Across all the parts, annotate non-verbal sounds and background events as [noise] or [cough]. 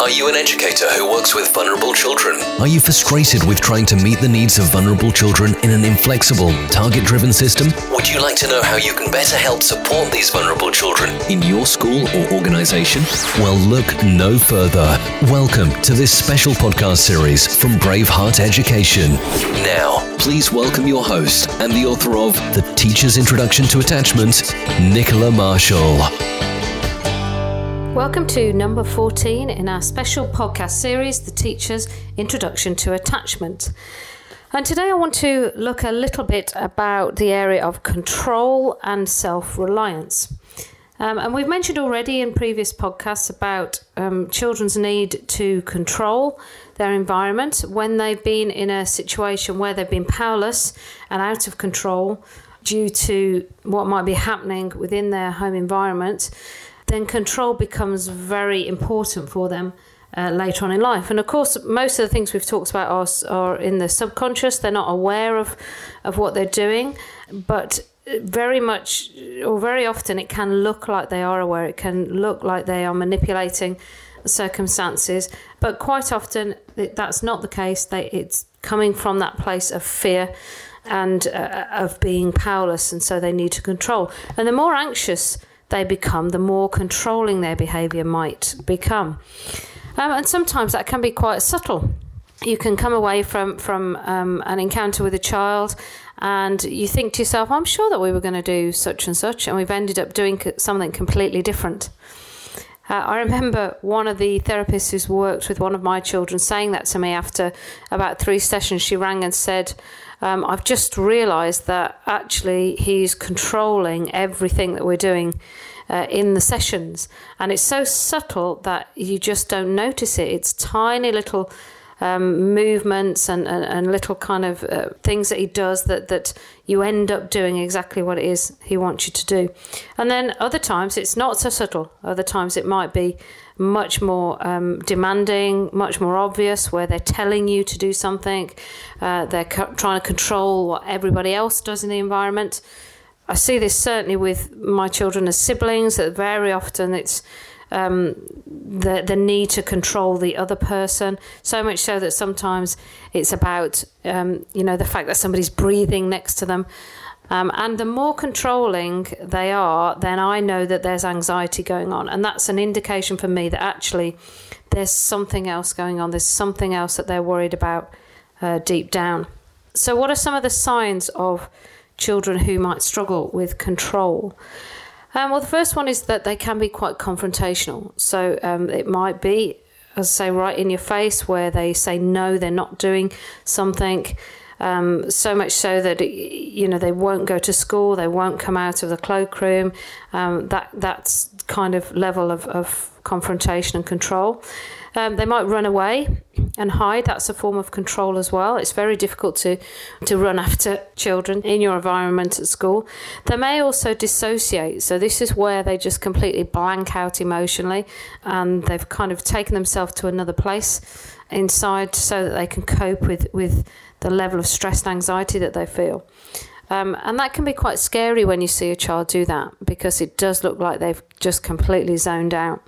Are you an educator who works with vulnerable children? Are you frustrated with trying to meet the needs of vulnerable children in an inflexible, target driven system? Would you like to know how you can better help support these vulnerable children in your school or organization? Well, look no further. Welcome to this special podcast series from Braveheart Education. Now, please welcome your host and the author of The Teacher's Introduction to Attachment, Nicola Marshall. Welcome to number 14 in our special podcast series, The Teacher's Introduction to Attachment. And today I want to look a little bit about the area of control and self reliance. Um, and we've mentioned already in previous podcasts about um, children's need to control their environment when they've been in a situation where they've been powerless and out of control due to what might be happening within their home environment then control becomes very important for them uh, later on in life. And of course, most of the things we've talked about are, are in the subconscious. They're not aware of, of what they're doing, but very much or very often it can look like they are aware. It can look like they are manipulating circumstances, but quite often that's not the case. They, it's coming from that place of fear and uh, of being powerless, and so they need to control. And the more anxious they become, the more controlling their behaviour might become. Um, and sometimes that can be quite subtle. You can come away from, from um, an encounter with a child and you think to yourself, I'm sure that we were going to do such and such, and we've ended up doing something completely different. Uh, I remember one of the therapists who's worked with one of my children saying that to me after about three sessions. She rang and said, um, I've just realised that actually he's controlling everything that we're doing uh, in the sessions. And it's so subtle that you just don't notice it. It's tiny little. Um, movements and, and, and, little kind of uh, things that he does that, that you end up doing exactly what it is he wants you to do. And then other times it's not so subtle. Other times it might be much more um, demanding, much more obvious, where they're telling you to do something, uh, they're co- trying to control what everybody else does in the environment. I see this certainly with my children as siblings, that very often it's um, the the need to control the other person. So much so that sometimes it's about um, you know the fact that somebody's breathing next to them. Um, and the more controlling they are, then I know that there's anxiety going on. And that's an indication for me that actually there's something else going on. There's something else that they're worried about uh, deep down. So, what are some of the signs of children who might struggle with control? Um, well, the first one is that they can be quite confrontational. So, um, it might be, as I say, right in your face, where they say no, they're not doing something. Um, so much so that you know they won't go to school, they won't come out of the cloakroom. Um, that that's kind of level of, of confrontation and control. Um, they might run away and hide. That's a form of control as well. It's very difficult to, to run [laughs] after children in your environment at school. They may also dissociate. So, this is where they just completely blank out emotionally and they've kind of taken themselves to another place inside so that they can cope with, with the level of stress and anxiety that they feel. Um, and that can be quite scary when you see a child do that because it does look like they've just completely zoned out.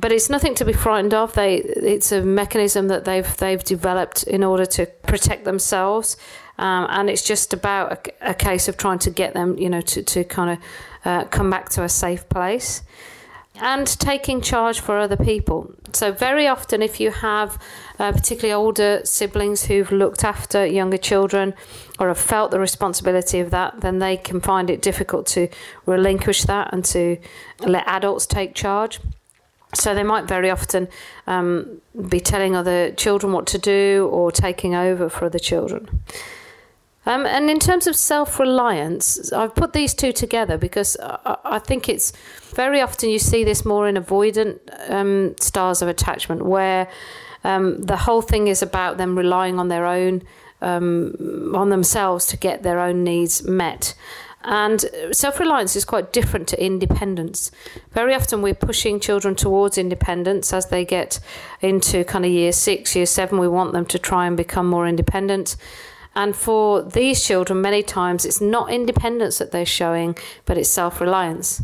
But it's nothing to be frightened of. They, it's a mechanism that they've they've developed in order to protect themselves, um, and it's just about a, a, case of trying to get them, you know, to to kind of uh, come back to a safe place and taking charge for other people. So, very often, if you have uh, particularly older siblings who've looked after younger children or have felt the responsibility of that, then they can find it difficult to relinquish that and to let adults take charge. So, they might very often um, be telling other children what to do or taking over for other children. Um, and in terms of self reliance, I've put these two together because I, I, think it's very often you see this more in avoidant um, styles of attachment where um, the whole thing is about them relying on their own, um, on themselves to get their own needs met. And self reliance is quite different to independence. Very often, we're pushing children towards independence as they get into kind of year six, year seven. We want them to try and become more independent. And for these children, many times it's not independence that they're showing, but it's self reliance.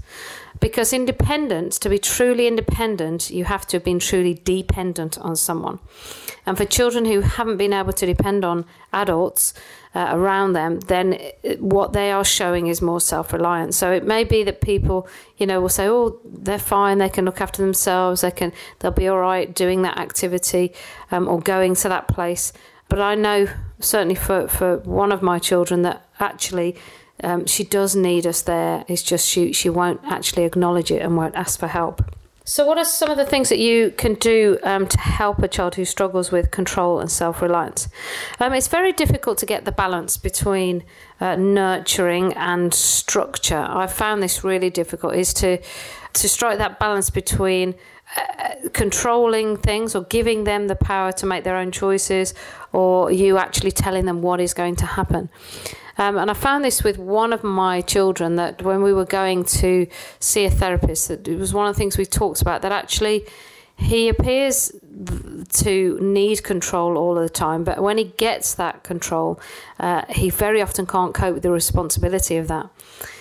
Because independence, to be truly independent, you have to have been truly dependent on someone. And for children who haven't been able to depend on adults uh, around them, then what they are showing is more self reliance. So it may be that people, you know, will say, "Oh, they're fine. They can look after themselves. They can. They'll be all right doing that activity um, or going to that place." But I know certainly for for one of my children that actually um, she does need us there. It's just she she won't actually acknowledge it and won't ask for help. So, what are some of the things that you can do um, to help a child who struggles with control and self reliance? Um, it's very difficult to get the balance between uh, nurturing and structure. I found this really difficult. Is to to strike that balance between uh, controlling things or giving them the power to make their own choices, or you actually telling them what is going to happen. Um, and I found this with one of my children that when we were going to see a therapist, that it was one of the things we talked about that actually he appears to need control all of the time, but when he gets that control, uh, he very often can't cope with the responsibility of that.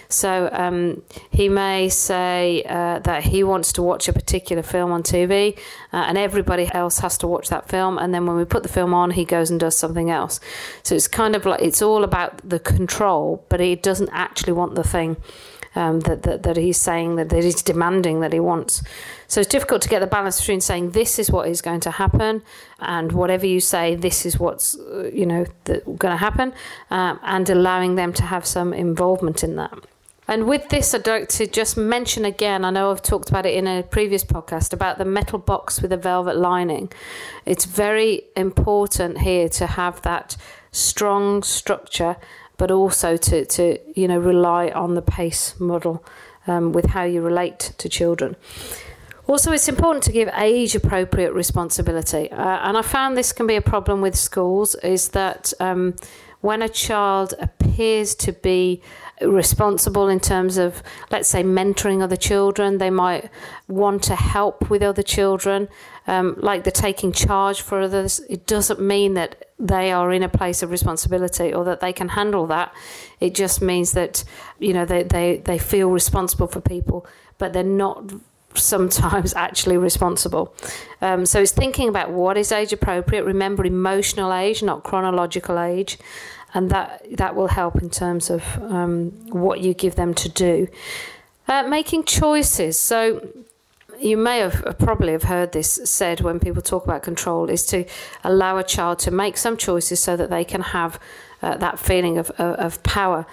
So um, he may say uh, that he wants to watch a particular film on TV, uh, and everybody else has to watch that film. And then when we put the film on, he goes and does something else. So it's kind of like it's all about the control, but he doesn't actually want the thing. Um, that, that, that he's saying that, that he's demanding that he wants. So it's difficult to get the balance between saying this is what is going to happen and whatever you say, this is what's uh, you know going to happen, um, and allowing them to have some involvement in that. And with this, I'd like to just mention again I know I've talked about it in a previous podcast about the metal box with a velvet lining. It's very important here to have that strong structure, but also to, to you know, rely on the PACE model um, with how you relate to children. Also, it's important to give age appropriate responsibility. Uh, and I found this can be a problem with schools is that um, when a child appears to be responsible in terms of, let's say, mentoring other children. They might want to help with other children, um, like they're taking charge for others. It doesn't mean that they are in a place of responsibility or that they can handle that. It just means that, you know, they, they, they feel responsible for people, but they're not sometimes [laughs] actually responsible. Um, so it's thinking about what is age appropriate. Remember emotional age, not chronological age and that that will help in terms of um, what you give them to do. Uh, making choices. So you may have probably have heard this said when people talk about control is to allow a child to make some choices so that they can have uh, that feeling of, of, of power.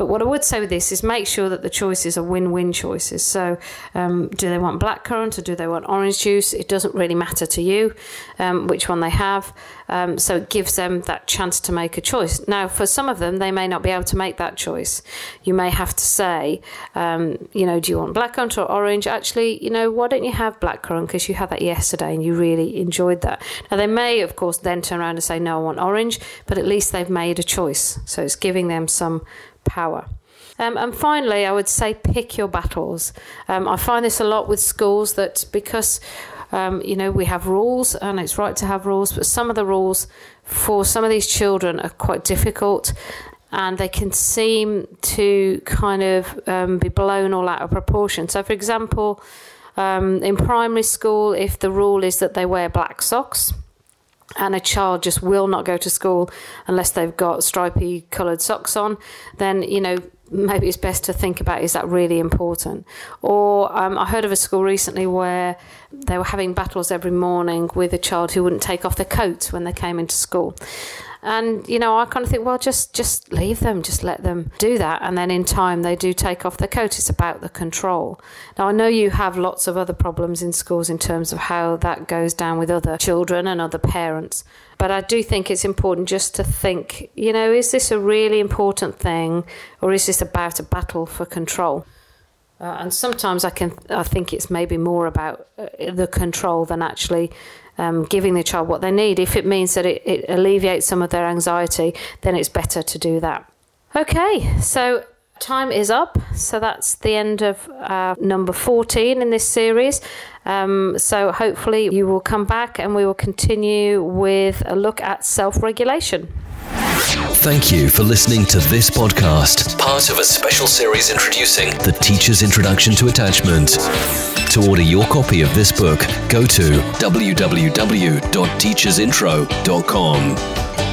But what I would say with this is make sure that the choices are win win choices. So, um, do they want blackcurrant or do they want orange juice? It doesn't really matter to you um, which one they have. Um, so, it gives them that chance to make a choice. Now, for some of them, they may not be able to make that choice. You may have to say, um, you know, do you want blackcurrant or orange? Actually, you know, why don't you have blackcurrant because you had that yesterday and you really enjoyed that. Now, they may, of course, then turn around and say, no, I want orange, but at least they've made a choice. So, it's giving them some power. Um, and finally, I would say pick your battles. Um, I find this a lot with schools that because um, you know we have rules and it's right to have rules, but some of the rules for some of these children are quite difficult. And they can seem to kind of um, be blown all out of proportion. So, for example, um, in primary school, if the rule is that they wear black socks, and a child just will not go to school unless they've got stripy coloured socks on, then you know maybe it's best to think about is that really important? Or um, I heard of a school recently where they were having battles every morning with a child who wouldn't take off their coat when they came into school. And you know, I kind of think, well, just just leave them, just let them do that, and then in time they do take off their coat. It's about the control. Now, I know you have lots of other problems in schools in terms of how that goes down with other children and other parents, but I do think it's important just to think, you know, is this a really important thing, or is this about a battle for control? Uh, and sometimes I can, I think it's maybe more about uh, the control than actually um, giving the child what they need. If it means that it, it alleviates some of their anxiety, then it's better to do that. Okay, so time is up. So that's the end of uh, number 14 in this series. Um, so hopefully you will come back and we will continue with a look at self regulation. Thank you for listening to this podcast, part of a special series introducing the Teacher's Introduction to Attachment. To order your copy of this book, go to www.teachersintro.com.